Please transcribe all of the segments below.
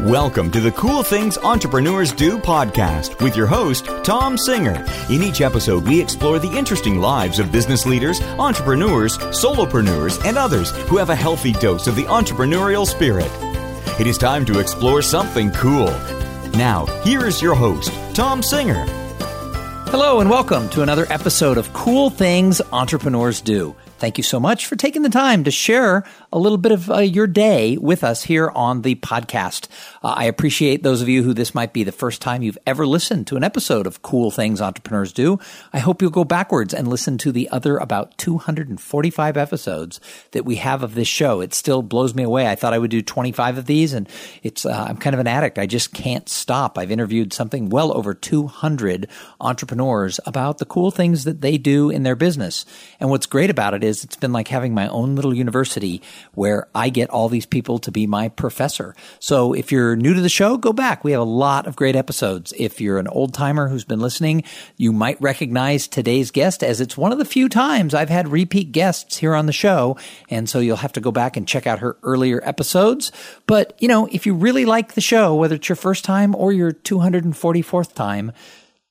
Welcome to the Cool Things Entrepreneurs Do podcast with your host, Thom Singer. In each episode, we explore the interesting lives of business leaders, entrepreneurs, solopreneurs, and others who have a healthy dose of the entrepreneurial spirit. It is time to explore something cool. Now, here is your host, Thom Singer. Hello, and welcome to another episode of Cool Things Entrepreneurs Do. Thank you so much for taking the time to share a little bit of uh, your day with us here on the podcast. Uh, I appreciate those of you who this might be the first time you've ever listened to an episode of Cool Things Entrepreneurs Do. I hope you'll go backwards and listen to the other about 245 episodes that we have of this show. It still blows me away. I thought I would do 25 of these and it's, uh, I'm kind of an addict. I just can't stop. I've interviewed something well over 200 entrepreneurs about the cool things that they do in their business. And what's great about it is it's been like having my own little university where I get all these people to be my professor. So if you're new to the show, go back. We have a lot of great episodes. If you're an old timer who's been listening, you might recognize today's guest as it's one of the few times I've had repeat guests here on the show. And so you'll have to go back and check out her earlier episodes. But, you know, if you really like the show, whether it's your first time or your 244th time,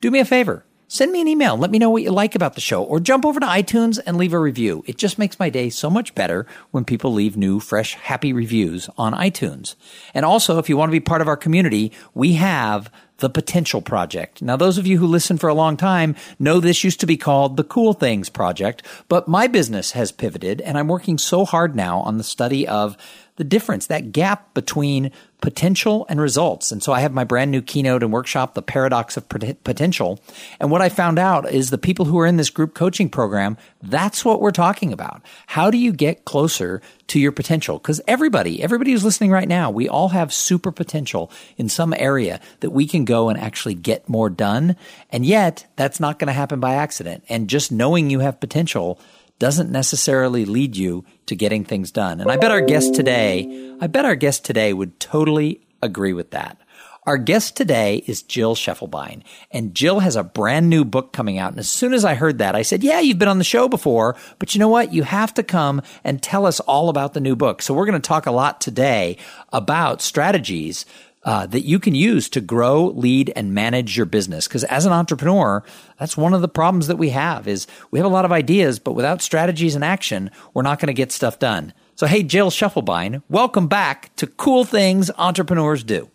do me a favor send me an email. Let me know what you like about the show or jump over to iTunes and leave a review. It just makes my day so much better when people leave new, fresh, happy reviews on iTunes. And also, if you want to be part of our community, we have the Potential Project. Now, those of you who listen for a long time know this used to be called the Cool Things Project, but my business has pivoted and I'm working so hard now on the study of the difference, that gap between potential and results. And so I have my brand new keynote and workshop, The Paradox of Potential. And what I found out is the people who are in this group coaching program, that's what we're talking about. How do you get closer to your potential? Because everybody, everybody who's listening right now, we all have super potential in some area that we can go and actually get more done. And yet that's not going to happen by accident. And just knowing you have potential doesn't necessarily lead you to getting things done. And I bet our guest today, I bet our guest today would totally agree with that. Our guest today is Jill Schiefelbein, and Jill has a brand new book coming out. And as soon as I heard that, I said, Yeah, you've been on the show before, but you know what? You have to come and tell us all about the new book. So we're going to talk a lot today about strategies uh, that you can use to grow, lead, and manage your business. Because as an entrepreneur, that's one of the problems that we have is we have a lot of ideas, but without strategies and action, we're not going to get stuff done. So, hey, Jill Schiefelbein, welcome back to Cool Things Entrepreneurs Do.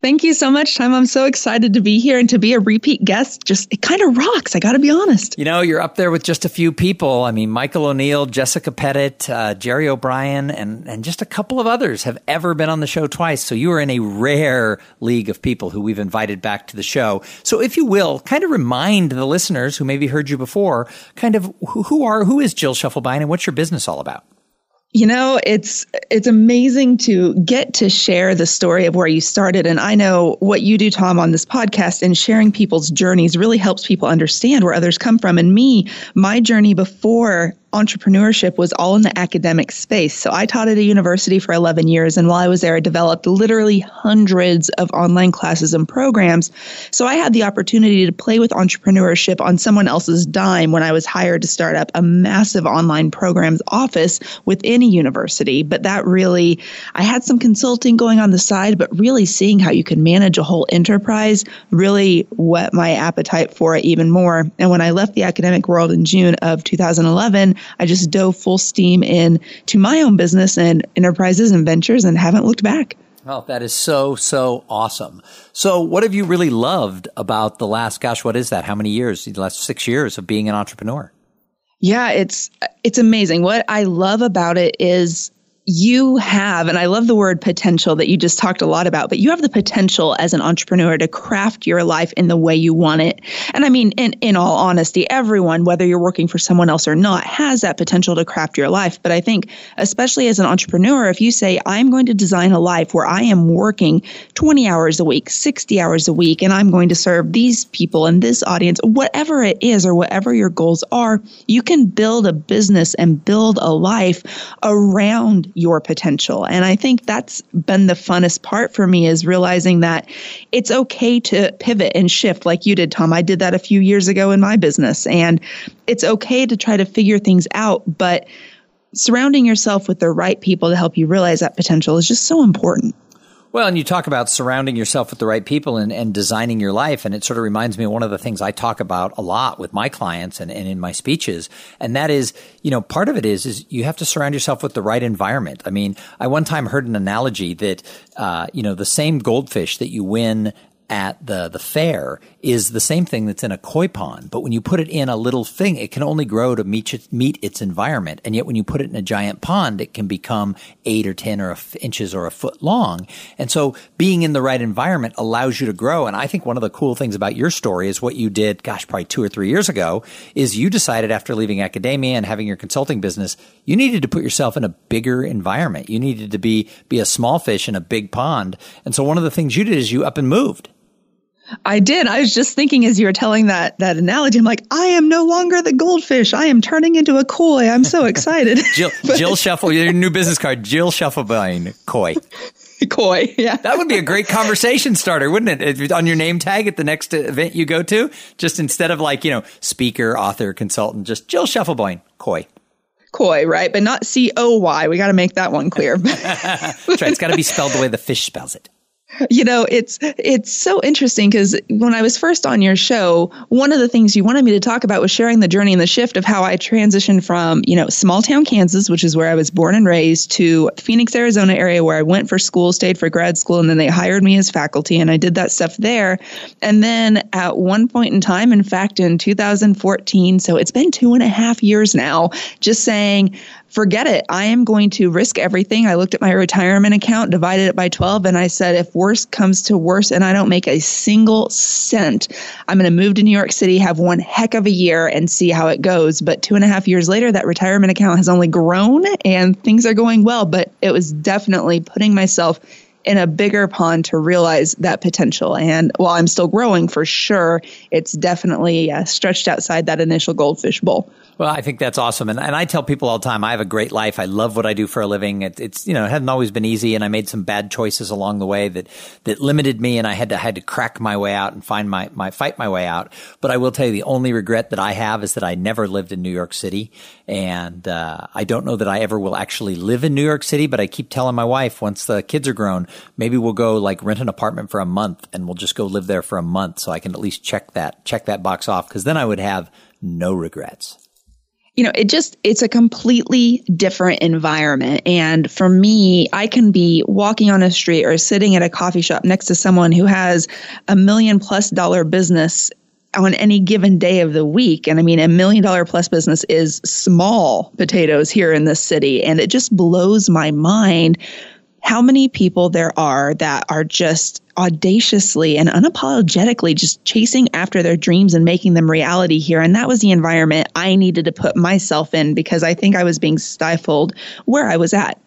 Thank you so much, Thom. I'm so excited to be here and to be a repeat guest. Just, it kind of rocks. I got to be honest. You know, you're up there with just a few people. I mean, Michael O'Neill, Jessica Pettitt, uh, Jerry O'Brien, and, and just a couple of others have ever been on the show twice. So you are in a rare league of people who we've invited back to the show. So if you will, kind of remind the listeners who maybe heard you before, kind of who, who are, who is Jill Schiefelbein and what's your business all about? You know, it's it's amazing to get to share the story of where you started. And I know what you do Thom on this podcast and sharing people's journeys really helps people understand where others come from. And me, my journey before entrepreneurship was all in the academic space. So I taught at a university for 11 years. And while I was there, I developed literally hundreds of online classes and programs. So I had the opportunity to play with entrepreneurship on someone else's dime when I was hired to start up a massive online programs office within a university. But that really, I had some consulting going on the side, but really seeing how you can manage a whole enterprise really whet my appetite for it even more. And when I left the academic world in June of 2011, I just dove full steam in to my own business and enterprises and ventures and haven't looked back. Oh, that is so, so awesome. So what have you really loved about the last, gosh, what is that? How many years? The last six years of being an entrepreneur? Yeah, it's, it's amazing. What I love about it is you have, and I love the word potential that you just talked a lot about, but you have the potential as an entrepreneur to craft your life in the way you want it. And I mean, in, in all honesty, everyone, whether you're working for someone else or not, has that potential to craft your life. But I think, especially as an entrepreneur, if you say, I'm going to design a life where I am working 20 hours a week, 60 hours a week, and I'm going to serve these people and this audience, whatever it is or whatever your goals are, you can build a business and build a life around your potential. And I think that's been the funnest part for me is realizing that it's okay to pivot and shift like you did, Thom. I did that a few years ago in my business. And it's okay to try to figure things out, but surrounding yourself with the right people to help you realize that potential is just so important. Well, and you talk about surrounding yourself with the right people and, and designing your life. And it sort of reminds me of one of the things I talk about a lot with my clients and, and in my speeches. And that is, you know, part of it is, is you have to surround yourself with the right environment. I mean, I one time heard an analogy that, uh, you know, the same goldfish that you win at the, the fair is the same thing that's in a koi pond. But when you put it in a little thing, it can only grow to meet, meet its environment. And yet when you put it in a giant pond, it can become eight or 10 or inches or a foot long. And so being in the right environment allows you to grow. And I think one of the cool things about your story is what you did, gosh, probably two or three years ago is you decided after leaving academia and having your consulting business, you needed to put yourself in a bigger environment. You needed to be, be a small fish in a big pond. And so one of the things you did is you up and moved. I did. I was just thinking as you were telling that that analogy, I'm like, I am no longer the goldfish. I am turning into a koi. I'm so excited. Jill, Jill Shuffle, your new business card, Jill Schiefelbein, koi. Koi, yeah. That would be a great conversation starter, wouldn't it? If, on your name tag at the next event you go to, just instead of like, you know, speaker, author, consultant, just Jill Schiefelbein, koi. Koi, right? But not C O Y. We got to make that one clear. That's right. It's got to be spelled the way the fish spells it. You know, it's it's so interesting because when I was first on your show, one of the things you wanted me to talk about was sharing the journey and the shift of how I transitioned from, you know, small town Kansas, which is where I was born and raised, to Phoenix, Arizona area where I went for school, stayed for grad school, and then they hired me as faculty and I did that stuff there. And then at one point in time, in fact, in 2014, so it's been two and a half years now, just saying, forget it. I am going to risk everything. I looked at my retirement account, divided it by 12, and I said, if worse comes to worse and I don't make a single cent, I'm going to move to New York City, have one heck of a year, and see how it goes. But two and a half years later, that retirement account has only grown and things are going well. But it was definitely putting myself in a bigger pond to realize that potential. And while I'm still growing for sure, it's definitely uh, stretched outside that initial goldfish bowl. Well, I think that's awesome. And, and I tell people all the time, I have a great life. I love what I do for a living. It, it's, you know, it hasn't always been easy and I made some bad choices along the way that, that limited me and I had to, had to crack my way out and find my, my, fight my way out. But I will tell you the only regret that I have is that I never lived in New York City. And, uh, I don't know that I ever will actually live in New York City, but I keep telling my wife once the kids are grown, maybe we'll go like rent an apartment for a month and we'll just go live there for a month so I can at least check that, check that box off. Cause then I would have no regrets you know, it just, it's a completely different environment. And for me, I can be walking on a street or sitting at a coffee shop next to someone who has a million plus dollar business on any given day of the week. And I mean, a million dollar plus business is small potatoes here in this city. And it just blows my mind how many people there are that are just audaciously and unapologetically just chasing after their dreams and making them reality here. And that was the environment I needed to put myself in because I think I was being stifled where I was at.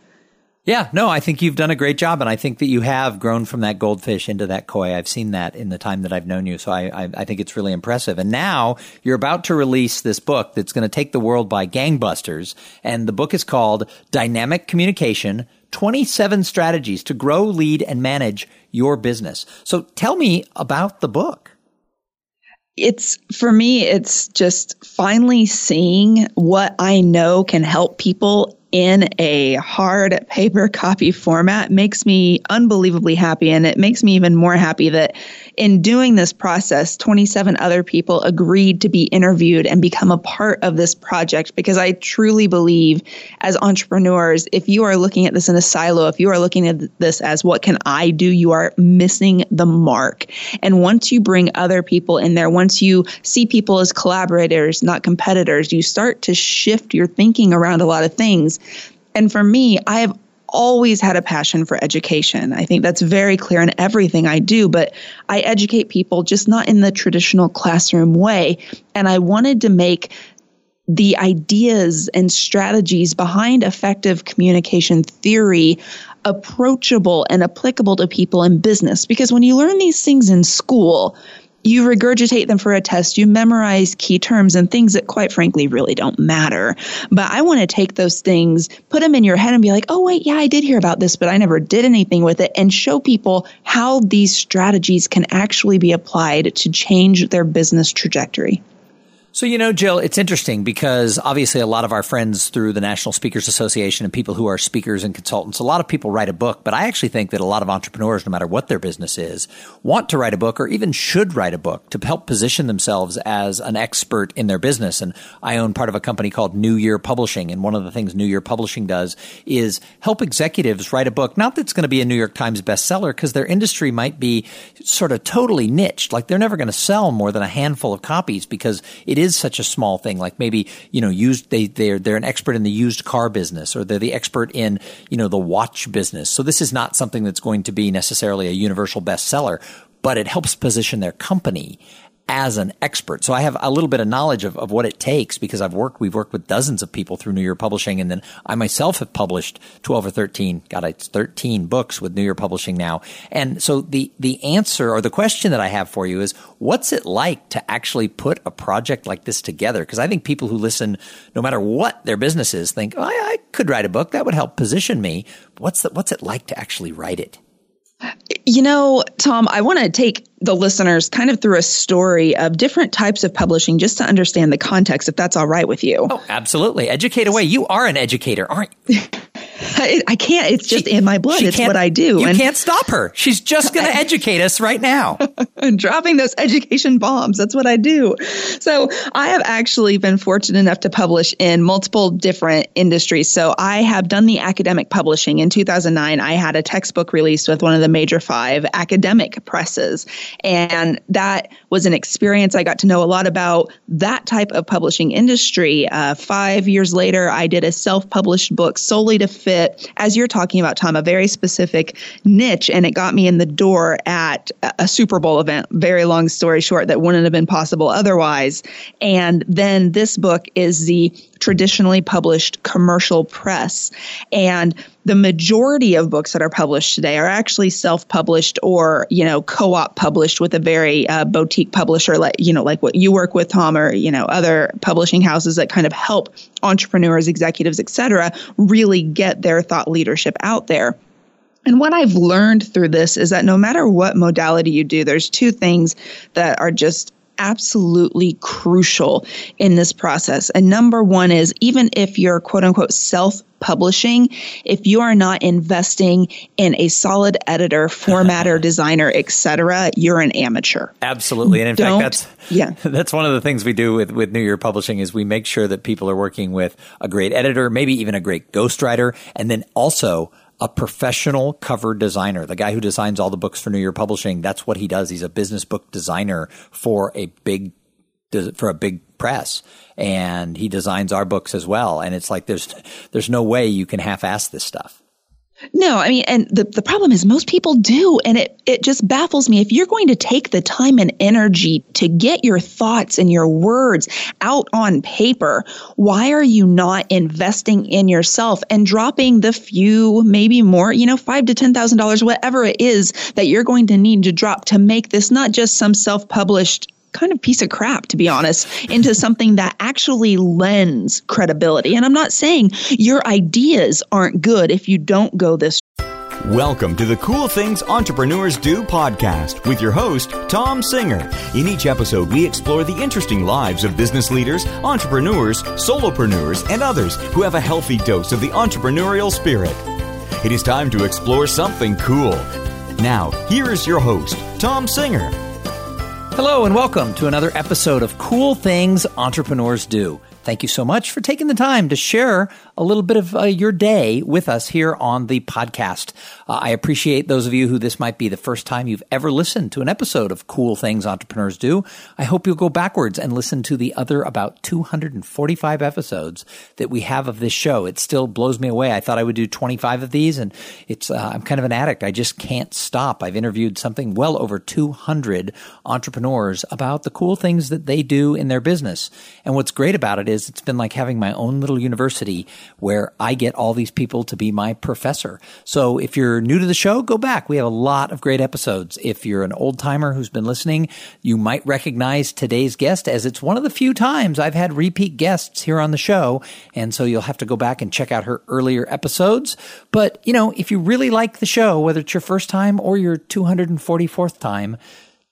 Yeah, no, I think you've done a great job, and I think that you have grown from that goldfish into that koi. I've seen that in the time that I've known you, so I, I, I think it's really impressive. And now you're about to release this book that's going to take the world by gangbusters, and the book is called Dynamic Communication 27 strategies to grow, lead, and manage your business. So tell me about the book. It's for me, it's just finally seeing what I know can help people in a hard paper copy format makes me unbelievably happy. And it makes me even more happy that in doing this process, 27 other people agreed to be interviewed and become a part of this project because I truly believe as entrepreneurs, if you are looking at this in a silo, if you are looking at this as what can I do, you are missing the mark. And once you bring other people in there, once you see people as collaborators, not competitors, you start to shift your thinking around a lot of things. And for me, I have always had a passion for education. I think that's very clear in everything I do, but I educate people just not in the traditional classroom way. And I wanted to make the ideas and strategies behind effective communication theory approachable and applicable to people in business. Because when you learn these things in school, you regurgitate them for a test, you memorize key terms and things that quite frankly really don't matter. But I want to take those things, put them in your head and be like, oh, wait, yeah, I did hear about this, but I never did anything with it and show people how these strategies can actually be applied to change their business trajectory. So, you know, Jill, it's interesting because obviously a lot of our friends through the National Speakers Association and people who are speakers and consultants, a lot of people write a book, but I actually think that a lot of entrepreneurs, no matter what their business is, want to write a book or even should write a book to help position themselves as an expert in their business. And I own part of a company called New Year Publishing. And one of the things New Year Publishing does is help executives write a book. Not that it's going to be a New York Times bestseller because their industry might be sort of totally niched. Like they're never going to sell more than a handful of copies because it is such a small thing. Like maybe, you know, used, they, they're, they're an expert in the used car business or they're the expert in, you know, the watch business. So this is not something that's going to be necessarily a universal bestseller, but it helps position their company as an expert. So I have a little bit of knowledge of, of what it takes because I've worked, we've worked with dozens of people through New Year Publishing. And then I myself have published 12 or 13, God, it's 13 books with New Year Publishing now. And so the, the answer or the question that I have for you is what's it like to actually put a project like this together? Because I think people who listen, no matter what their business is, think, oh, I, I could write a book. That would help position me. What's the, what's it like to actually write it? You know, Thom, I want to take the listeners kind of through a story of different types of publishing just to understand the context, if that's all right with you. Oh, absolutely. Educate away. You are an educator, aren't you? I, I can't. It's just she, in my blood. It's what I do. You and can't stop her. She's just going to educate us right now. dropping those education bombs. That's what I do. So I have actually been fortunate enough to publish in multiple different industries. So I have done the academic publishing. In 2009, I had a textbook released with one of the major five academic presses. And that was an experience. I got to know a lot about that type of publishing industry. Uh, five years later, I did a self published book solely to fit, as you're talking about, Thom, a very specific niche. And it got me in the door at a Super Bowl event. Very long story short, that wouldn't have been possible otherwise. And then this book is the traditionally published commercial press. And the majority of books that are published today are actually self-published or, you know, co-op published with a very uh, boutique publisher like, you know, like what you work with, Thom, or, you know, other publishing houses that kind of help entrepreneurs, executives, et cetera, really get their thought leadership out there. And what I've learned through this is that no matter what modality you do, there's two things that are just absolutely crucial in this process. And number one is even if you're quote unquote self publishing, if you are not investing in a solid editor, formatter, designer, etc., you're an amateur. Absolutely. And in Don't, fact, that's yeah. that's one of the things we do with, with New Year Publishing is we make sure that people are working with a great editor, maybe even a great ghostwriter, and then also a professional cover designer. The guy who designs all the books for New Year Publishing, that's what he does. He's a business book designer for a big for a big press and he designs our books as well and it's like there's there's no way you can half-ass this stuff no, I mean, and the, the problem is most people do. And it, it just baffles me. If you're going to take the time and energy to get your thoughts and your words out on paper, why are you not investing in yourself and dropping the few, maybe more, you know, five to ten thousand dollars, whatever it is that you're going to need to drop to make this not just some self-published kind of piece of crap, to be honest, into something that actually lends credibility. And I'm not saying your ideas aren't good if you don't go this. Welcome to the Cool Things Entrepreneurs Do podcast with your host, Thom Singer. In each episode, we explore the interesting lives of business leaders, entrepreneurs, solopreneurs, and others who have a healthy dose of the entrepreneurial spirit. It is time to explore something cool. Now, here is your host, Thom Singer. Hello, and welcome to another episode of Cool Things Entrepreneurs Do. Thank you so much for taking the time to share a little bit of uh, your day with us here on the podcast. Uh, I appreciate those of you who this might be the first time you've ever listened to an episode of Cool Things Entrepreneurs Do. I hope you'll go backwards and listen to the other about 245 episodes that we have of this show. It still blows me away. I thought I would do 25 of these and it's, uh, I'm kind of an addict. I just can't stop. I've interviewed something well over 200 entrepreneurs about the cool things that they do in their business. And what's great about it is it's been like having my own little university where I get all these people to be my professor. So if you're new to the show, go back. We have a lot of great episodes. If you're an old timer who's been listening, you might recognize today's guest as it's one of the few times I've had repeat guests here on the show. And so you'll have to go back and check out her earlier episodes. But, you know, if you really like the show, whether it's your first time or your 244th time,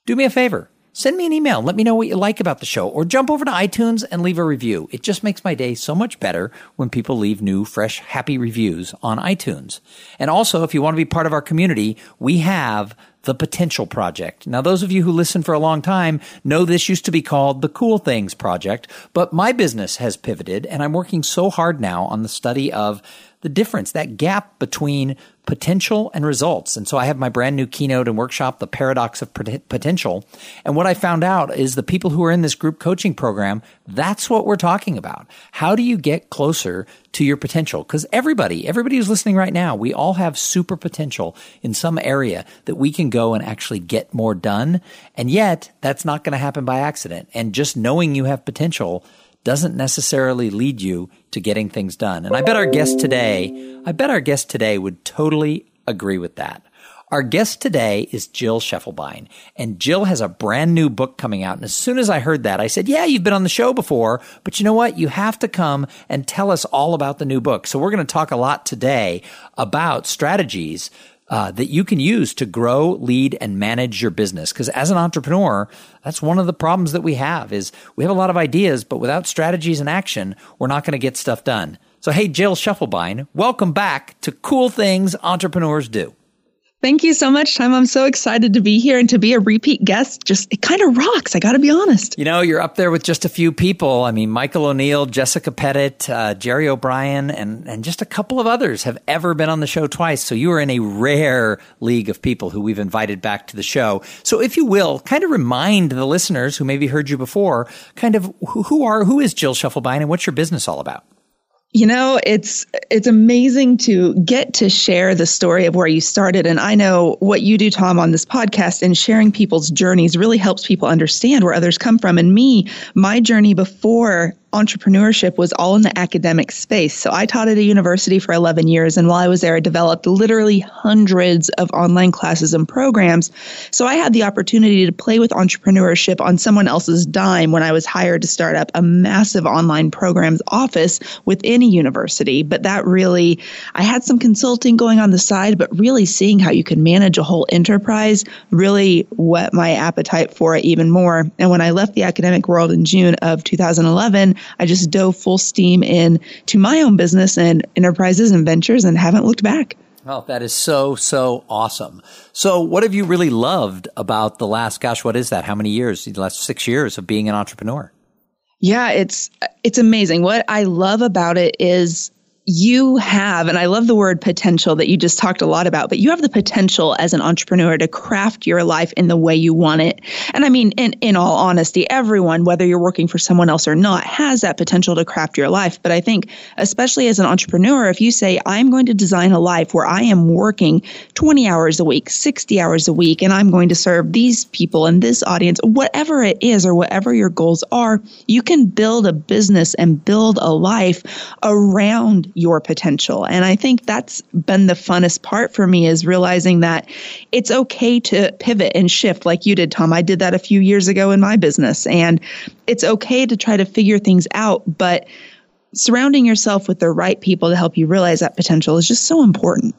do me a favor send me an email. Let me know what you like about the show or jump over to iTunes and leave a review. It just makes my day so much better when people leave new, fresh, happy reviews on iTunes. And also, if you want to be part of our community, we have the Potential Project. Now, those of you who listen for a long time know this used to be called the Cool Things Project, but my business has pivoted and I'm working so hard now on the study of the difference, that gap between potential and results. And so I have my brand new keynote and workshop, The Paradox of Potential. And what I found out is the people who are in this group coaching program, that's what we're talking about. How do you get closer to your potential? Because everybody, everybody who's listening right now, we all have super potential in some area that we can go and actually get more done. And yet that's not going to happen by accident. And just knowing you have potential doesn't necessarily lead you to getting things done. And I bet our guest today, I bet our guest today would totally agree with that. Our guest today is Jill Schiefelbein, and Jill has a brand new book coming out. And as soon as I heard that, I said, yeah, you've been on the show before, but you know what? You have to come and tell us all about the new book. So we're going to talk a lot today about strategies uh, that you can use to grow, lead, and manage your business. Because as an entrepreneur, that's one of the problems that we have is we have a lot of ideas, but without strategies and action, we're not going to get stuff done. So, hey, Jill Schiefelbein, welcome back to Cool Things Entrepreneurs Do. Thank you so much, Thom. I'm so excited to be here and to be a repeat guest. Just, it kind of rocks. I got to be honest. You know, you're up there with just a few people. I mean, Michael O'Neill, Jessica Pettitt, uh, Jerry O'Brien, and, and just a couple of others have ever been on the show twice. So you are in a rare league of people who we've invited back to the show. So if you will, kind of remind the listeners who maybe heard you before, kind of who, who are, who is Jill Schiefelbein and what's your business all about? You know, it's it's amazing to get to share the story of where you started. And I know what you do Thom on this podcast and sharing people's journeys really helps people understand where others come from. And me, my journey before entrepreneurship was all in the academic space. So I taught at a university for 11 years. And while I was there, I developed literally hundreds of online classes and programs. So I had the opportunity to play with entrepreneurship on someone else's dime when I was hired to start up a massive online programs office within a university. But that really, I had some consulting going on the side, but really seeing how you can manage a whole enterprise really whet my appetite for it even more. And when I left the academic world in June of 2011, I just dove full steam in to my own business and enterprises and ventures and haven't looked back. Oh, that is so, so awesome. So what have you really loved about the last, gosh, what is that? How many years? The last six years of being an entrepreneur? Yeah, it's, it's amazing. What I love about it is you have, and I love the word potential that you just talked a lot about, but you have the potential as an entrepreneur to craft your life in the way you want it. And I mean, in, in all honesty, everyone, whether you're working for someone else or not, has that potential to craft your life. But I think, especially as an entrepreneur, if you say, I'm going to design a life where I am working 20 hours a week, 60 hours a week, and I'm going to serve these people and this audience, whatever it is or whatever your goals are, you can build a business and build a life around your potential. And I think that's been the funnest part for me is realizing that it's okay to pivot and shift like you did, Thom. I did that a few years ago in my business. And it's okay to try to figure things out, but surrounding yourself with the right people to help you realize that potential is just so important.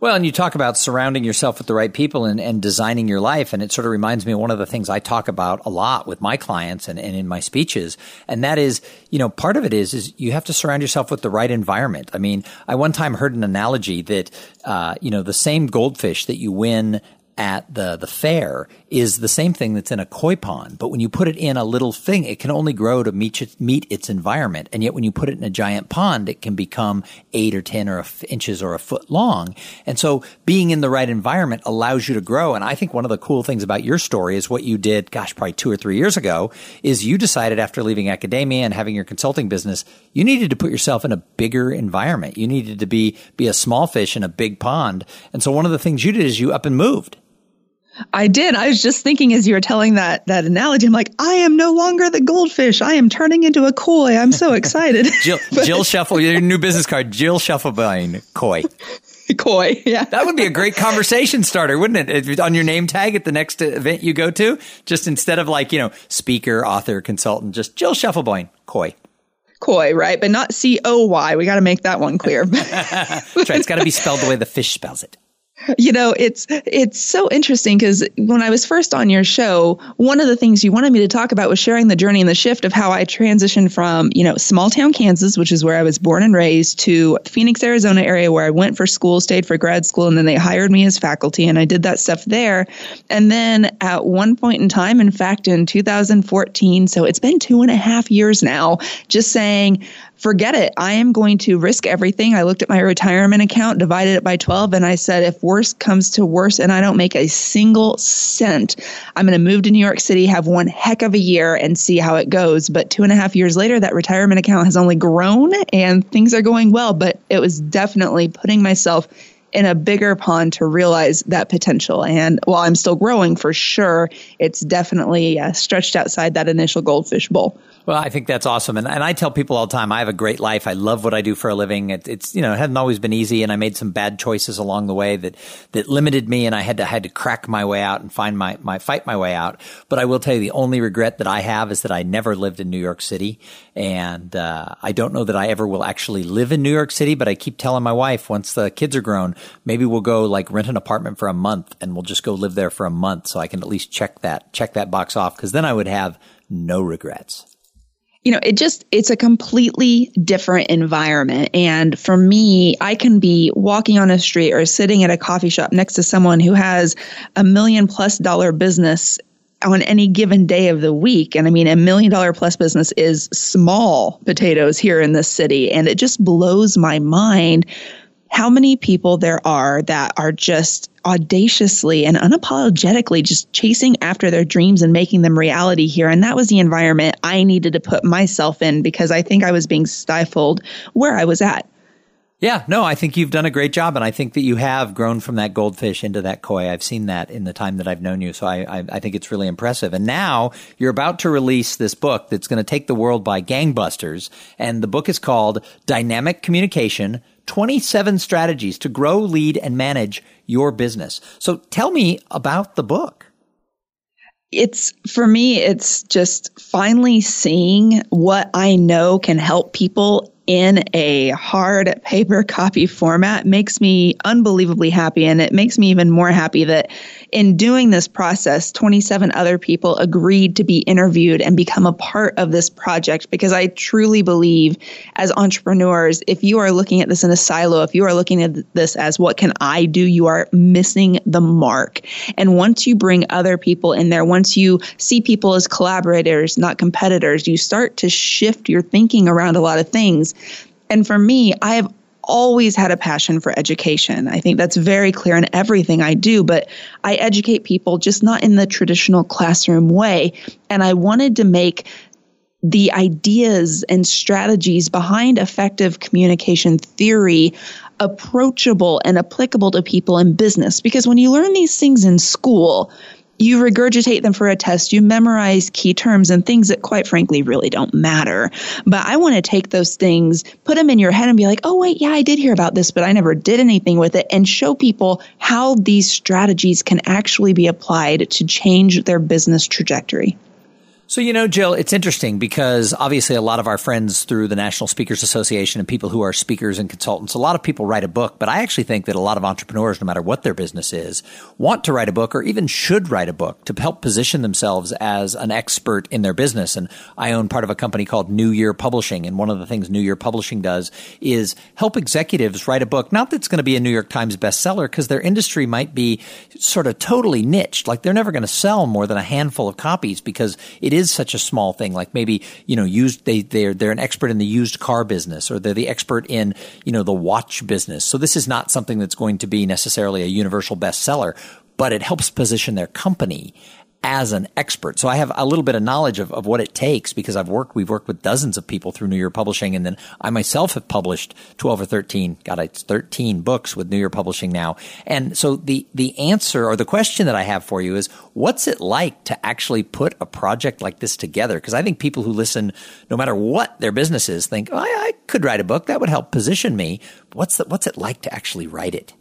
Well, and you talk about surrounding yourself with the right people and, and designing your life. And it sort of reminds me of one of the things I talk about a lot with my clients and, and in my speeches. And that is, you know, part of it is, is you have to surround yourself with the right environment. I mean, I one time heard an analogy that, uh, you know, the same goldfish that you win at the, the fair is the same thing that's in a koi pond. But when you put it in a little thing, it can only grow to meet, meet its environment. And yet when you put it in a giant pond, it can become eight or 10 or inches or a foot long. And so being in the right environment allows you to grow. And I think one of the cool things about your story is what you did, gosh, probably two or three years ago is you decided after leaving academia and having your consulting business, you needed to put yourself in a bigger environment. You needed to be, be a small fish in a big pond. And so one of the things you did is you up and moved. I did. I was just thinking as you were telling that that analogy, I'm like, I am no longer the goldfish. I am turning into a koi. I'm so excited. Jill, Jill Shuffle, your new business card, Jill Schiefelbein, koi. Koi, yeah. That would be a great conversation starter, wouldn't it? If, on your name tag at the next event you go to, just instead of like, you know, speaker, author, consultant, just Jill Schiefelbein, koi. Koi, right? But not C O Y. We got to make that one clear. That's right. It's got to be spelled the way the fish spells it. You know, it's it's so interesting because when I was first on your show, one of the things you wanted me to talk about was sharing the journey and the shift of how I transitioned from, you know, small town Kansas, which is where I was born and raised, to Phoenix, Arizona area where I went for school, stayed for grad school, and then they hired me as faculty and I did that stuff there. And then at one point in time, in fact, in 2014, so it's been two and a half years now, just saying, forget it. I am going to risk everything. I looked at my retirement account, divided it by 12, and I said, if worse comes to worse and I don't make a single cent, I'm going to move to New York City, have one heck of a year, and see how it goes. But two and a half years later, that retirement account has only grown and things are going well. But it was definitely putting myself in a bigger pond to realize that potential. And while I'm still growing for sure, it's definitely uh, stretched outside that initial goldfish bowl. Well, I think that's awesome. And, and I tell people all the time, I have a great life. I love what I do for a living. It, it's, you know, it hasn't always been easy and I made some bad choices along the way that, that limited me and I had to, had to crack my way out and find my, my, fight my way out. But I will tell you the only regret that I have is that I never lived in New York City. And, uh, I don't know that I ever will actually live in New York City, but I keep telling my wife once the kids are grown, maybe we'll go like rent an apartment for a month and we'll just go live there for a month so I can at least check that, check that box off. Cause then I would have no regrets you know, it just, it's a completely different environment. And for me, I can be walking on a street or sitting at a coffee shop next to someone who has a million plus dollar business on any given day of the week. And I mean, a million dollar plus business is small potatoes here in this city. And it just blows my mind how many people there are that are just audaciously and unapologetically just chasing after their dreams and making them reality here. And that was the environment I needed to put myself in because I think I was being stifled where I was at. Yeah, no, I think you've done a great job, and I think that you have grown from that goldfish into that koi. I've seen that in the time that I've known you, so I, I, I think it's really impressive. And now you're about to release this book that's going to take the world by gangbusters, and the book is called Dynamic Communication 27 strategies to grow, lead, and manage your business. So tell me about the book. It's for me, it's just finally seeing what I know can help people in a hard paper copy format makes me unbelievably happy. And it makes me even more happy that in doing this process, 27 other people agreed to be interviewed and become a part of this project because I truly believe as entrepreneurs, if you are looking at this in a silo, if you are looking at this as what can I do, you are missing the mark. And once you bring other people in there, once you see people as collaborators, not competitors, you start to shift your thinking around a lot of things. And for me, I have always had a passion for education. I think that's very clear in everything I do, but I educate people just not in the traditional classroom way. And I wanted to make the ideas and strategies behind effective communication theory approachable and applicable to people in business. Because when you learn these things in school, you regurgitate them for a test, you memorize key terms and things that quite frankly really don't matter. But I want to take those things, put them in your head and be like, oh, wait, yeah, I did hear about this, but I never did anything with it and show people how these strategies can actually be applied to change their business trajectory. So, you know, Jill, it's interesting because obviously a lot of our friends through the National Speakers Association and people who are speakers and consultants, a lot of people write a book, but I actually think that a lot of entrepreneurs, no matter what their business is, want to write a book or even should write a book to help position themselves as an expert in their business. And I own part of a company called New Year Publishing. And one of the things New Year Publishing does is help executives write a book. Not that it's going to be a New York Times bestseller because their industry might be sort of totally niched. Like they're never going to sell more than a handful of copies because it is such a small thing. Like maybe, you know, used, they, they're, they're an expert in the used car business or they're the expert in, you know, the watch business. So this is not something that's going to be necessarily a universal bestseller, but it helps position their company as an expert. So I have a little bit of knowledge of, of what it takes because I've worked, we've worked with dozens of people through New Year Publishing. And then I myself have published 12 or 13, God, it's 13 books with New Year Publishing now. And so the, the answer or the question that I have for you is what's it like to actually put a project like this together? Because I think people who listen, no matter what their business is, think, oh, I, I could write a book. That would help position me. What's the, what's it like to actually write it?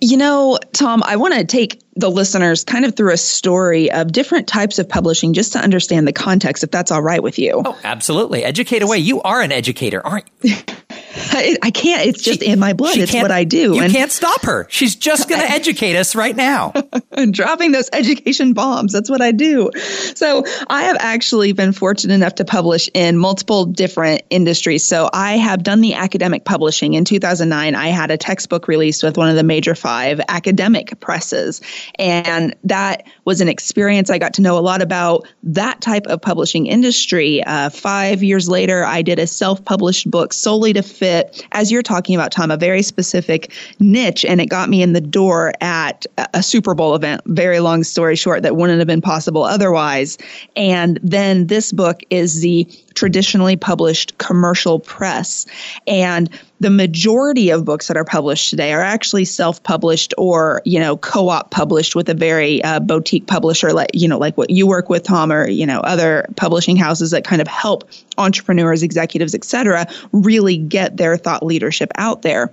You know, Thom, I want to take the listeners kind of through a story of different types of publishing just to understand the context, if that's all right with you. Oh, absolutely. Educate away. You are an educator, aren't you? I, I can't. It's just she, in my blood. It's what I do. You and can't stop her. She's just going to educate us right now. and dropping those education bombs. That's what I do. So I have actually been fortunate enough to publish in multiple different industries. So I have done the academic publishing. In 2009, I had a textbook released with one of the major five academic presses. And that was an experience. I got to know a lot about that type of publishing industry. Uh, five years later, I did a self published book solely to fit, as you're talking about, Thom, a very specific niche. And it got me in the door at a Super Bowl event. Very long story short, that wouldn't have been possible otherwise. And then this book is the traditionally published commercial press. And the majority of books that are published today are actually self-published or, you know, co-op published with a very uh, boutique publisher like, you know, like what you work with, Thom, or, you know, other publishing houses that kind of help entrepreneurs, executives, et cetera, really get their thought leadership out there.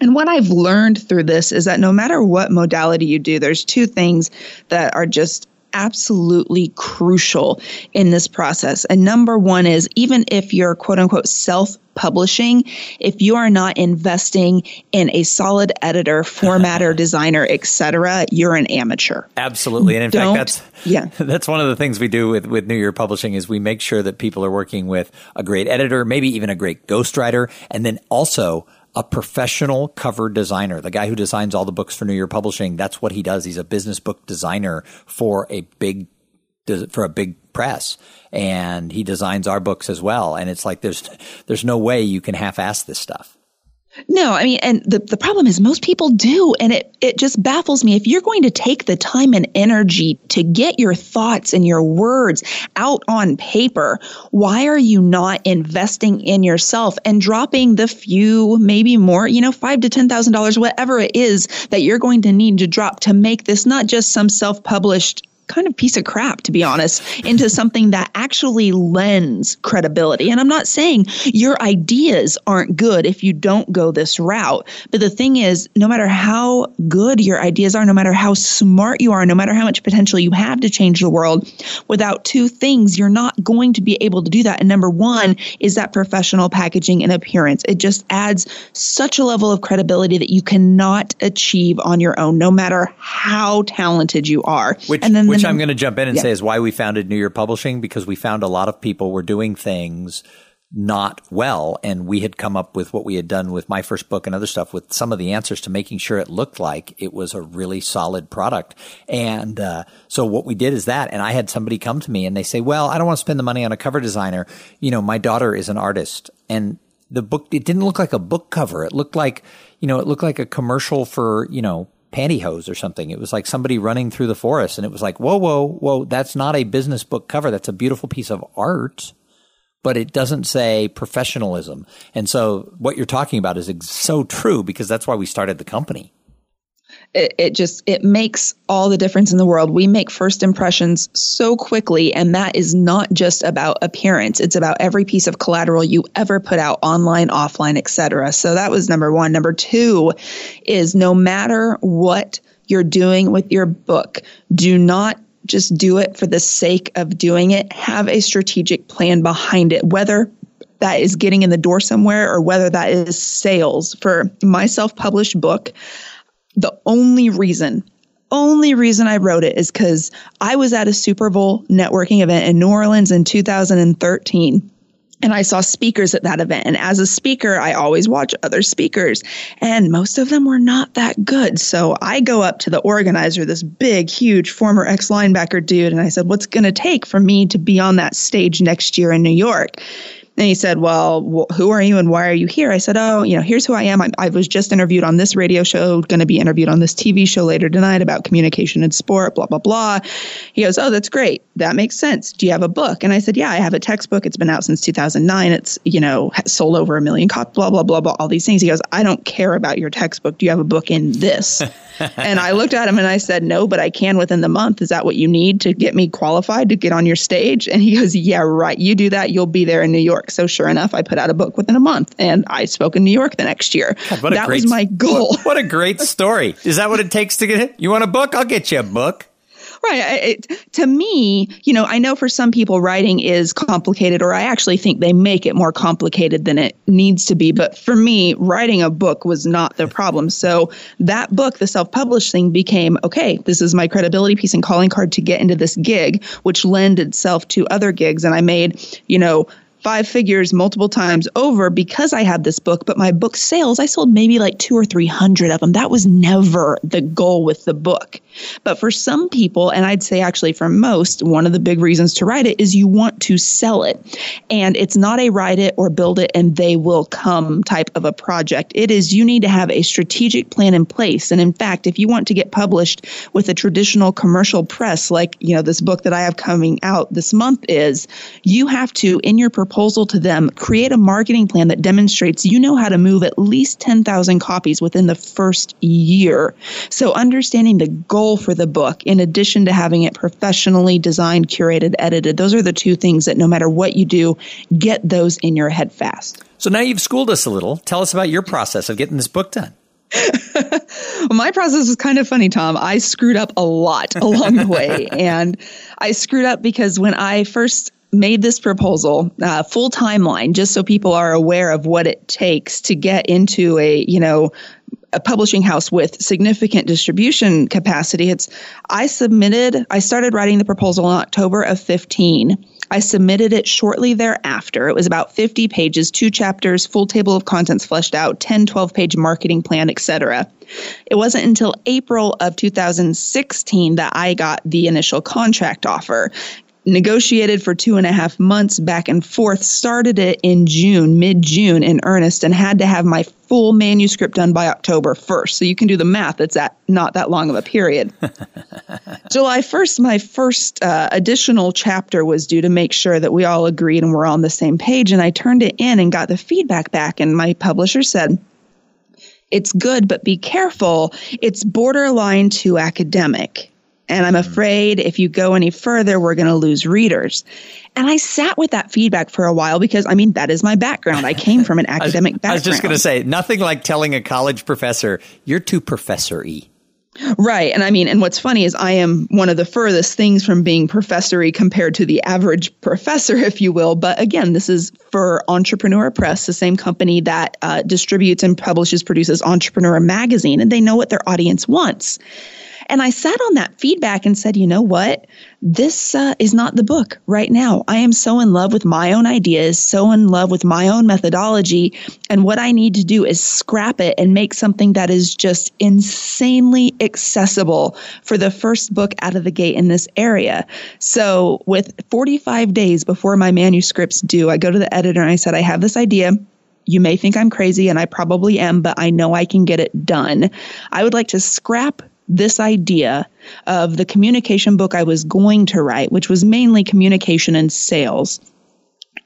And what I've learned through this is that no matter what modality you do, there's two things that are just absolutely crucial in this process. And number one is even if you're quote unquote self publishing, if you are not investing in a solid editor, formatter, designer, etc., you're an amateur. Absolutely. And in Don't, fact that's yeah. that's one of the things we do with, with New Year Publishing is we make sure that people are working with a great editor, maybe even a great ghostwriter, and then also a professional cover designer, the guy who designs all the books for New Year Publishing. That's what he does. He's a business book designer for a big for a big press and he designs our books as well and it's like there's there's no way you can half-ass this stuff no, I mean, and the, the problem is most people do. And it, it just baffles me. If you're going to take the time and energy to get your thoughts and your words out on paper, why are you not investing in yourself and dropping the few, maybe more, you know, five to ten thousand dollars, whatever it is that you're going to need to drop to make this not just some self-published kind of piece of crap, to be honest, into something that actually lends credibility. And I'm not saying your ideas aren't good if you don't go this route. But the thing is, no matter how good your ideas are, no matter how smart you are, no matter how much potential you have to change the world, without two things, you're not going to be able to do that. And number one is that professional packaging and appearance. It just adds such a level of credibility that you cannot achieve on your own, no matter how talented you are. Which, and then which which I'm going to jump in and yeah. say is why we founded New Year Publishing because we found a lot of people were doing things not well. And we had come up with what we had done with my first book and other stuff with some of the answers to making sure it looked like it was a really solid product. And uh, so what we did is that. And I had somebody come to me and they say, well, I don't want to spend the money on a cover designer. You know, my daughter is an artist and the book, it didn't look like a book cover. It looked like, you know, it looked like a commercial for, you know, pantyhose or something. It was like somebody running through the forest and it was like, whoa, whoa, whoa, that's not a business book cover. That's a beautiful piece of art, but it doesn't say professionalism. And so what you're talking about is so true because that's why we started the company it, it just it makes all the difference in the world. We make first impressions so quickly and that is not just about appearance. It's about every piece of collateral you ever put out online offline etc so that was number one. Number two is no matter what you're doing with your book do not just do it for the sake of doing it. Have a strategic plan behind it whether that is getting in the door somewhere or whether that is sales. For my self-published book the only reason only reason I wrote it is because I was at a Super Bowl networking event in New Orleans in 2013. And I saw speakers at that event. And as a speaker, I always watch other speakers. And most of them were not that good. So I go up to the organizer, this big, huge former ex linebacker dude, and I said, What's going to take for me to be on that stage next year in New York? And he said, well, who are you and why are you here? I said, Oh, you know, here's who I am. I, I was just interviewed on this radio show, going to be interviewed on this TV show later tonight about communication and sport, blah, blah, blah. He goes, Oh, that's great. That makes sense. Do you have a book? And I said, Yeah, I have a textbook. It's been out since 2009. It's, you know, sold over a million copies, blah, blah, blah, blah, all these things. He goes, I don't care about your textbook. Do you have a book in this? and I looked at him and I said, No, but I can within the month. Is that what you need to get me qualified to get on your stage? And he goes, Yeah, right. You do that, you'll be there in New York. So sure enough, I put out a book within a month and I spoke in New York the next year. God, that great, was my goal. What, what a great story. Is that what it takes to get it? You want a book? I'll get you a book. Right. It, to me, you know, I know for some people writing is complicated, or I actually think they make it more complicated than it needs to be. But for me, writing a book was not the problem. So that book, the self published thing, became okay, this is my credibility piece and calling card to get into this gig, which lend itself to other gigs. And I made, you know, five figures multiple times over because I had this book, but my book sales, I sold maybe like two or 300 of them. That was never the goal with the book. But for some people, and I'd say actually for most, one of the big reasons to write it is you want to sell it. And it's not a write it or build it and they will come type of a project. It is you need to have a strategic plan in place. And in fact, if you want to get published with a traditional commercial press, like, you know, this book that I have coming out this month is, you have to, in your proposal to them, create a marketing plan that demonstrates you know how to move at least 10,000 copies within the first year. So understanding the goal for the book, in addition to having it professionally designed, curated, edited, those are the two things that no matter what you do, get those in your head fast. So now you've schooled us a little. Tell us about your process of getting this book done. my process was kind of funny, Thom. I screwed up a lot along the way. And I screwed up because when I first made this proposal, uh, full timeline, just so people are aware of what it takes to get into a, you know, a publishing house with significant distribution capacity. It's I submitted, I started writing the proposal in October of 15. I submitted it shortly thereafter. It was about 50 pages, two chapters, full table of contents fleshed out, 10, 12 page marketing plan, etc. It wasn't until April of 2016 that I got the initial contract offer negotiated for two and a half months back and forth, started it in June, mid June in earnest, and had to have my full manuscript done by October 1st. So you can do the math. It's at not that long of a period. July 1st, my first uh, additional chapter was due to make sure that we all agreed and we're on the same page. And I turned it in and got the feedback back. And my publisher said, it's good, but be careful. It's borderline too academic. And I'm mm-hmm. afraid if you go any further, we're going to lose readers. And I sat with that feedback for a while because, I mean, that is my background. I came from an academic background. I was just going to say, nothing like telling a college professor, you're too professor y. Right. And I mean, and what's funny is I am one of the furthest things from being professory compared to the average professor, if you will. But again, this is for Entrepreneur Press, the same company that uh, distributes and publishes, produces Entrepreneur Magazine, and they know what their audience wants. And I sat on that feedback and said, you know what? This uh, is not the book right now. I am so in love with my own ideas, so in love with my own methodology. And what I need to do is scrap it and make something that is just insanely accessible for the first book out of the gate in this area. So, with 45 days before my manuscript's due, I go to the editor and I said, I have this idea. You may think I'm crazy, and I probably am, but I know I can get it done. I would like to scrap this idea of the communication book I was going to write, which was mainly communication and sales.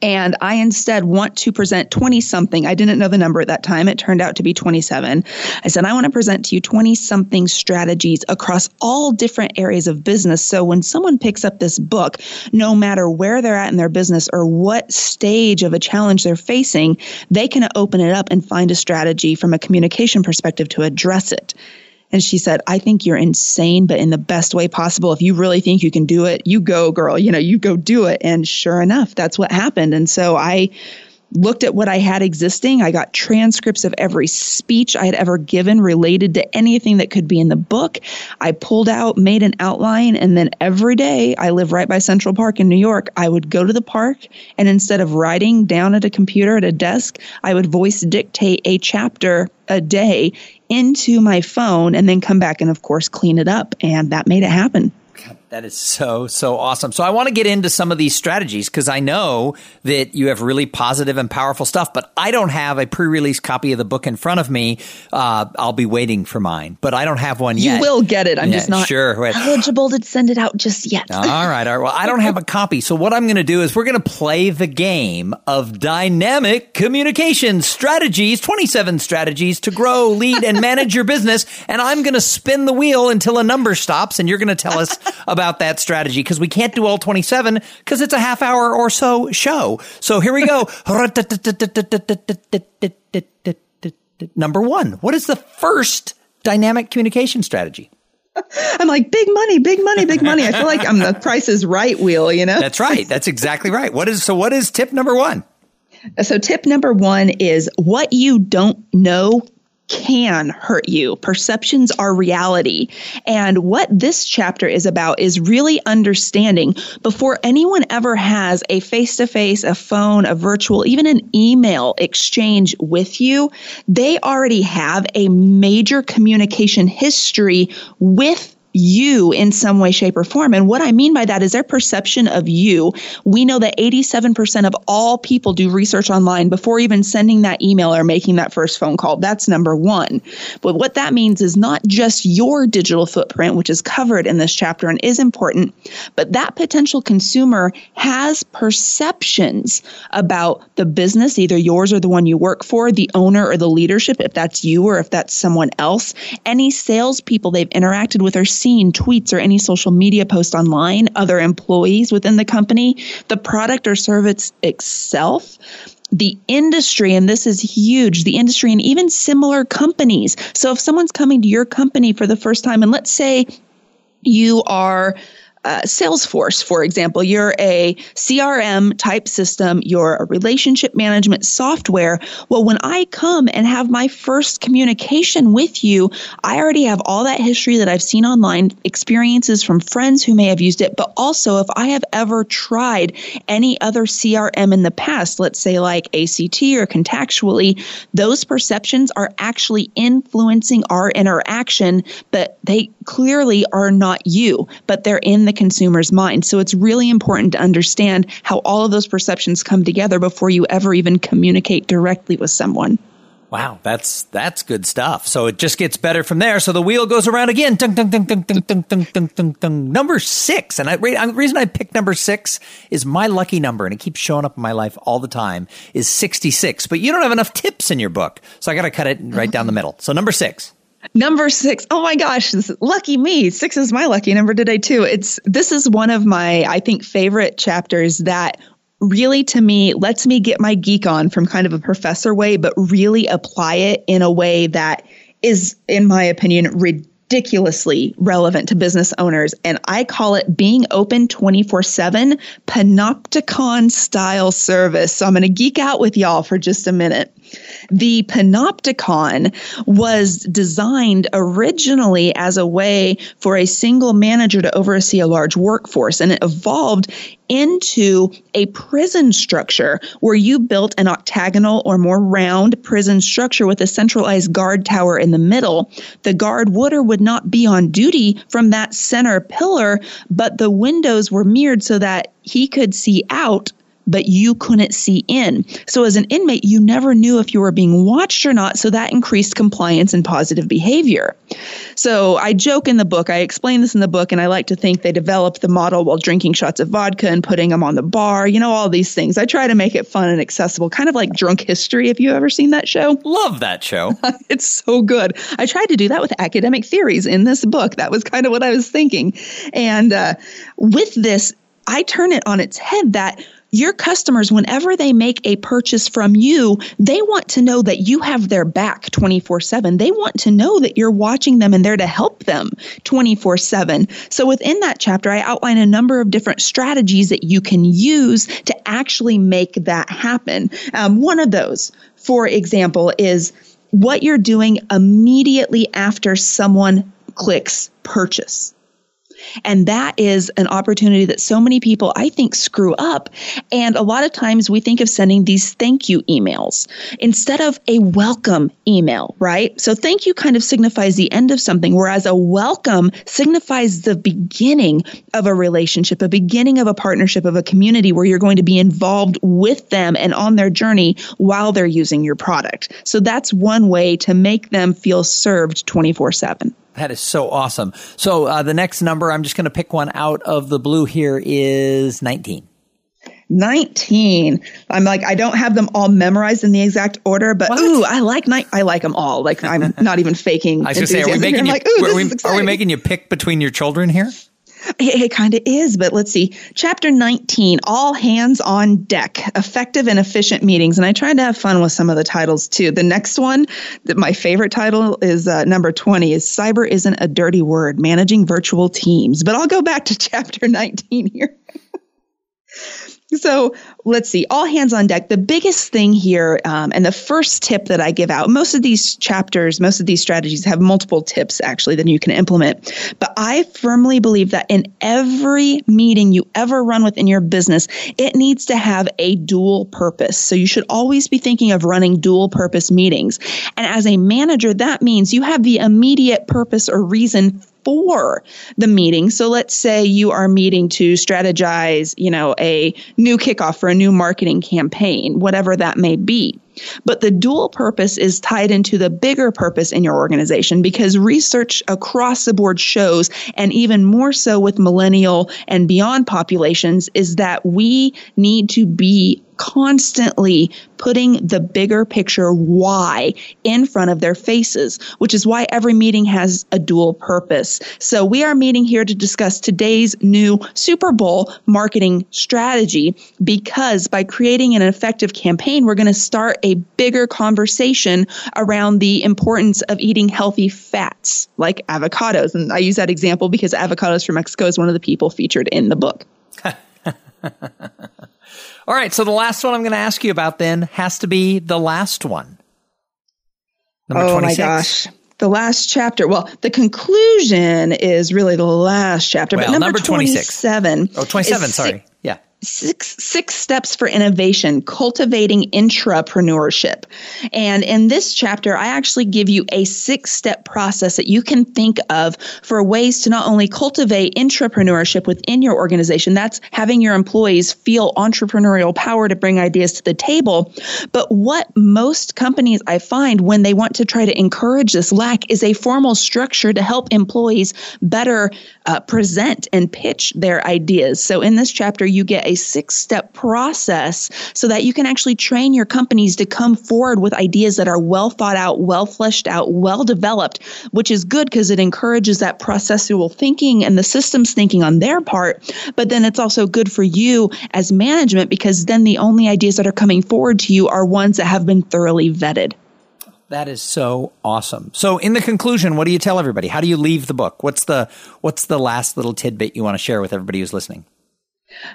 And I instead want to present 20 something. I didn't know the number at that time. It turned out to be 27. I said, I want to present to you 20 something strategies across all different areas of business. So when someone picks up this book, no matter where they're at in their business or what stage of a challenge they're facing, they can open it up and find a strategy from a communication perspective to address it. And she said, I think you're insane, but in the best way possible. If you really think you can do it, you go, girl. You know, you go do it. And sure enough, that's what happened. And so I looked at what I had existing. I got transcripts of every speech I had ever given related to anything that could be in the book. I pulled out, made an outline, and then every day I live right by Central Park in New York. I would go to the park and instead of writing down at a computer at a desk, I would voice dictate a chapter a day into my phone and then come back and, of course, clean it up. And that made it happen. That is so, so awesome. So I want to get into some of these strategies because I know that you have really positive and powerful stuff, but I don't have a pre-release copy of the book in front of me. Uh, I'll be waiting for mine, but I don't have one yet. You will get it. I'm yeah, just not sure. eligible to send it out just yet. all right. All right. Well, I don't have a copy. So what I'm going to do is we're going to play the game of dynamic communication strategies, 27 strategies to grow, lead, and manage your business. And I'm going to spin the wheel until a number stops and you're going to tell us about about that strategy because we can't do all 27 because it's a half hour or so show. So here we go. Number one, what is the first dynamic communication strategy? I'm like, big money, big money, big money. I feel like I'm the price is right wheel, you know? That's right. That's exactly right. What is so what is tip number one? So tip number one is what you don't know can hurt you. Perceptions are reality. And what this chapter is about is really understanding before anyone ever has a face to face, a phone, a virtual, even an email exchange with you, they already have a major communication history with you in some way, shape, or form. And what I mean by that is their perception of you. We know that 87% of all people do research online before even sending that email or making that first phone call. That's number one. But what that means is not just your digital footprint, which is covered in this chapter and is important, but that potential consumer has perceptions about the business, either yours or the one you work for, the owner or the leadership, if that's you or if that's someone else, any salespeople they've interacted with or seen tweets or any social media post online, other employees within the company, the product or service itself, the industry, and this is huge, the industry and even similar companies. So if someone's coming to your company for the first time, and let's say you are uh, Salesforce, for example, you're a CRM type system, you're a relationship management software. Well, when I come and have my first communication with you, I already have all that history that I've seen online, experiences from friends who may have used it, but also if I have ever tried any other CRM in the past, let's say like ACT or Contactually, those perceptions are actually influencing our interaction, but they clearly are not you, but they're in the consumer's mind. So it's really important to understand how all of those perceptions come together before you ever even communicate directly with someone. Wow, that's that's good stuff. So it just gets better from there. So the wheel goes around again. Dun, dun, dun, dun, dun, dun, dun, dun, dun. Number six, and I, the reason I picked number six is my lucky number, and it keeps showing up in my life all the time. Is sixty six, but you don't have enough tips in your book, so I got to cut it right down the middle. So number six. Number six. Oh my gosh, lucky me. Six is my lucky number today too. It's this is one of my I think favorite chapters that really to me lets me get my geek on from kind of a professor way, but really apply it in a way that is, in my opinion, ridiculously relevant to business owners. And I call it being open 24 7 panopticon style service. So I'm going to geek out with y'all for just a minute. The Panopticon was designed originally as a way for a single manager to oversee a large workforce, and it evolved into a prison structure where you built an octagonal or more round prison structure with a centralized guard tower in the middle. The guard would or would not be on duty from that center pillar, but the windows were mirrored so that he could see out but you couldn't see in. So as an inmate, you never knew if you were being watched or not. So that increased compliance and positive behavior. So I joke in the book, I explain this in the book, and I like to think they developed the model while drinking shots of vodka and putting them on the bar, you know, all these things. I try to make it fun and accessible, kind of like Drunk History, if you ever seen that show. Love that show. it's so good. I tried to do that with academic theories in this book. That was kind of what I was thinking. And uh, with this, I turn it on its head that your customers, whenever they make a purchase from you, they want to know that you have their back 24 7. They want to know that you're watching them and there to help them 24 7. So within that chapter, I outline a number of different strategies that you can use to actually make that happen. Um, one of those, for example, is what you're doing immediately after someone clicks purchase. And that is an opportunity that so many people, I think, screw up. And a lot of times we think of sending these thank you emails instead of a welcome email, right? So thank you kind of signifies the end of something, whereas a welcome signifies the beginning of a relationship, a beginning of a partnership, of a community where you're going to be involved with them and on their journey while they're using your product. So that's one way to make them feel served 24 7. That is so awesome. So uh, the next number, I'm just going to pick one out of the blue here, is 19. 19. I'm like, I don't have them all memorized in the exact order, but what? ooh, I like ni- I like them all. Like I'm not even faking. I was going to say, are we making you, like, are, we, are we making you pick between your children here? It, it kind of is, but let's see. Chapter 19, All Hands on Deck, Effective and Efficient Meetings. And I tried to have fun with some of the titles too. The next one, my favorite title is uh, number 20, is Cyber Isn't a Dirty Word, Managing Virtual Teams. But I'll go back to chapter 19 here. So let's see, all hands on deck. The biggest thing here, um, and the first tip that I give out, most of these chapters, most of these strategies have multiple tips actually that you can implement. But I firmly believe that in every meeting you ever run within your business, it needs to have a dual purpose. So you should always be thinking of running dual purpose meetings. And as a manager, that means you have the immediate purpose or reason for the meeting. So let's say you are meeting to strategize, you know, a new kickoff for a new marketing campaign, whatever that may be. But the dual purpose is tied into the bigger purpose in your organization because research across the board shows, and even more so with millennial and beyond populations, is that we need to be constantly putting the bigger picture why in front of their faces, which is why every meeting has a dual purpose. So we are meeting here to discuss today's new Super Bowl marketing strategy because by creating an effective campaign, we're going to start a bigger conversation around the importance of eating healthy fats like avocados. And I use that example because avocados from Mexico is one of the people featured in the book. All right. So the last one I'm going to ask you about then has to be the last one. Number oh 26. my gosh. The last chapter. Well, the conclusion is really the last chapter, well, but number, number 27. Oh, 27, sorry. Yeah six six steps for innovation cultivating intrapreneurship. And in this chapter i actually give you a six step process that you can think of for ways to not only cultivate intrapreneurship within your organization that's having your employees feel entrepreneurial power to bring ideas to the table but what most companies i find when they want to try to encourage this lack is a formal structure to help employees better uh, present and pitch their ideas. So in this chapter you get a a six step process so that you can actually train your companies to come forward with ideas that are well thought out, well fleshed out, well developed, which is good because it encourages that processual thinking and the systems thinking on their part. But then it's also good for you as management because then the only ideas that are coming forward to you are ones that have been thoroughly vetted. That is so awesome. So in the conclusion, what do you tell everybody? How do you leave the book? What's the what's the last little tidbit you want to share with everybody who's listening?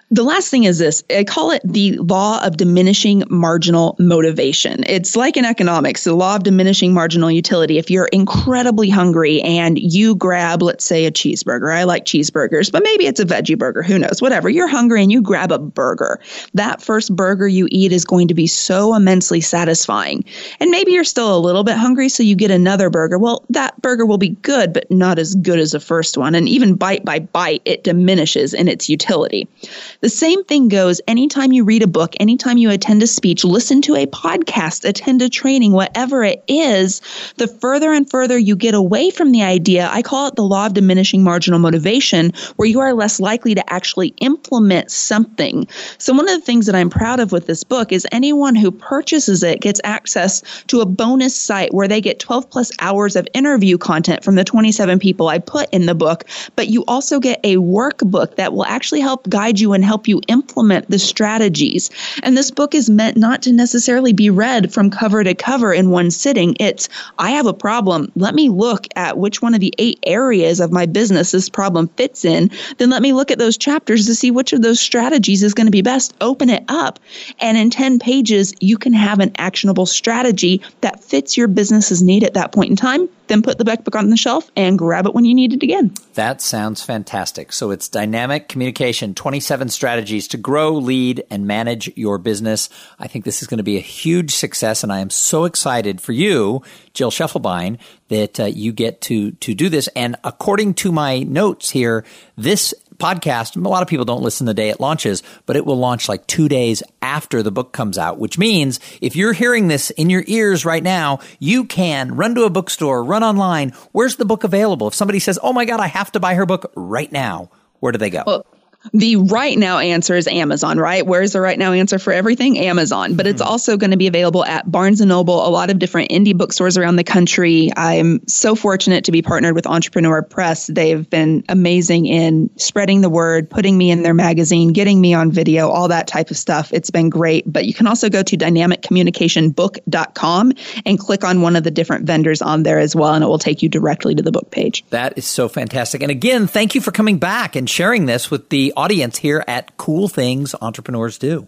The last thing is this I call it the law of diminishing marginal motivation. It's like in economics, the law of diminishing marginal utility. If you're incredibly hungry and you grab, let's say, a cheeseburger, I like cheeseburgers, but maybe it's a veggie burger, who knows, whatever. You're hungry and you grab a burger. That first burger you eat is going to be so immensely satisfying. And maybe you're still a little bit hungry, so you get another burger. Well, that burger will be good, but not as good as the first one. And even bite by bite, it diminishes in its utility. The same thing goes anytime you read a book, anytime you attend a speech, listen to a podcast, attend a training, whatever it is, the further and further you get away from the idea, I call it the law of diminishing marginal motivation, where you are less likely to actually implement something. So, one of the things that I'm proud of with this book is anyone who purchases it gets access to a bonus site where they get 12 plus hours of interview content from the 27 people I put in the book, but you also get a workbook that will actually help guide guide you and help you implement the strategies. And this book is meant not to necessarily be read from cover to cover in one sitting. It's, I have a problem. Let me look at which one of the eight areas of my business this problem fits in. Then let me look at those chapters to see which of those strategies is going to be best. Open it up. And in 10 pages, you can have an actionable strategy that fits your business's need at that point in time then put the back book on the shelf and grab it when you need it again. That sounds fantastic. So it's dynamic communication, 27 strategies to grow, lead, and manage your business. I think this is going to be a huge success, and I am so excited for you, Jill Schiefelbein, that uh, you get to to do this. And according to my notes here, this podcast, a lot of people don't listen the day it launches, but it will launch like two days after the book comes out, which means if you're hearing this in your ears right now, you can run to a bookstore, run online. Where's the book available? If somebody says, Oh my God, I have to buy her book right now, where do they go? Well, the right now answer is Amazon, right? Where's the right now answer for everything? Amazon. But it's mm-hmm. also going to be available at Barnes and Noble, a lot of different indie bookstores around the country. I'm so fortunate to be partnered with Entrepreneur Press. They've been amazing in spreading the word, putting me in their magazine, getting me on video, all that type of stuff. It's been great. But you can also go to dynamiccommunicationbook.com and click on one of the different vendors on there as well, and it will take you directly to the book page. That is so fantastic. And again, thank you for coming back and sharing this with the audience here at Cool Things Entrepreneurs Do.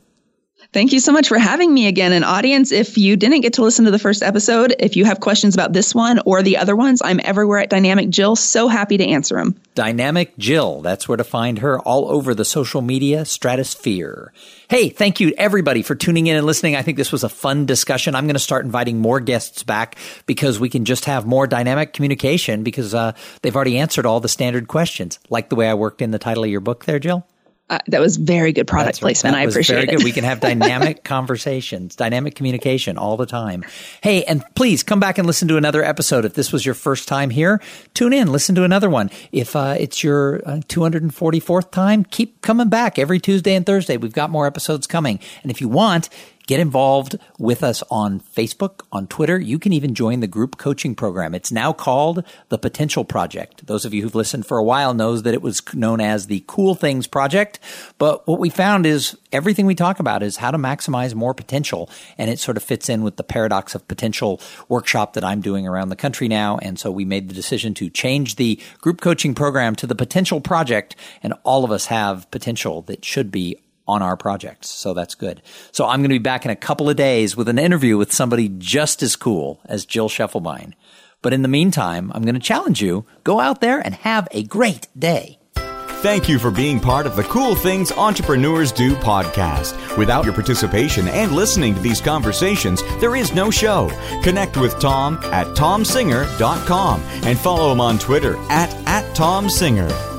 Thank you so much for having me again. And audience, if you didn't get to listen to the first episode, if you have questions about this one or the other ones, I'm everywhere at Dynamic Jill. So happy to answer them. Dynamic Jill. That's where to find her all over the social media stratosphere. Hey, thank you everybody for tuning in and listening. I think this was a fun discussion. I'm going to start inviting more guests back because we can just have more dynamic communication because uh, they've already answered all the standard questions. Like the way I worked in the title of your book there, Jill? Uh, that was very good product That's placement. I appreciate it. very it. Good. We can have dynamic conversations, dynamic communication all the time. Hey, and please come back and listen to another episode. If this was your first time here, tune in, listen to another one. If uh, it's your uh, 244th time, keep coming back every Tuesday and Thursday. We've got more episodes coming. And if you want, Get involved with us on Facebook, on Twitter. You can even join the group coaching program. It's now called the Potential Project. Those of you who've listened for a while knows that it was known as the Cool Things Project. But what we found is everything we talk about is how to maximize more potential. And it sort of fits in with the paradox of potential workshop that I'm doing around the country now. And so we made the decision to change the group coaching program to the Potential Project. And all of us have potential that should be on our projects. So that's good. So I'm going to be back in a couple of days with an interview with somebody just as cool as Jill Schiefelbein. But in the meantime, I'm going to challenge you go out there and have a great day. Thank you for being part of the Cool Things Entrepreneurs Do podcast. Without your participation and listening to these conversations, there is no show. Connect with Thom at thomsinger.com and follow him on Twitter at, at thomsinger.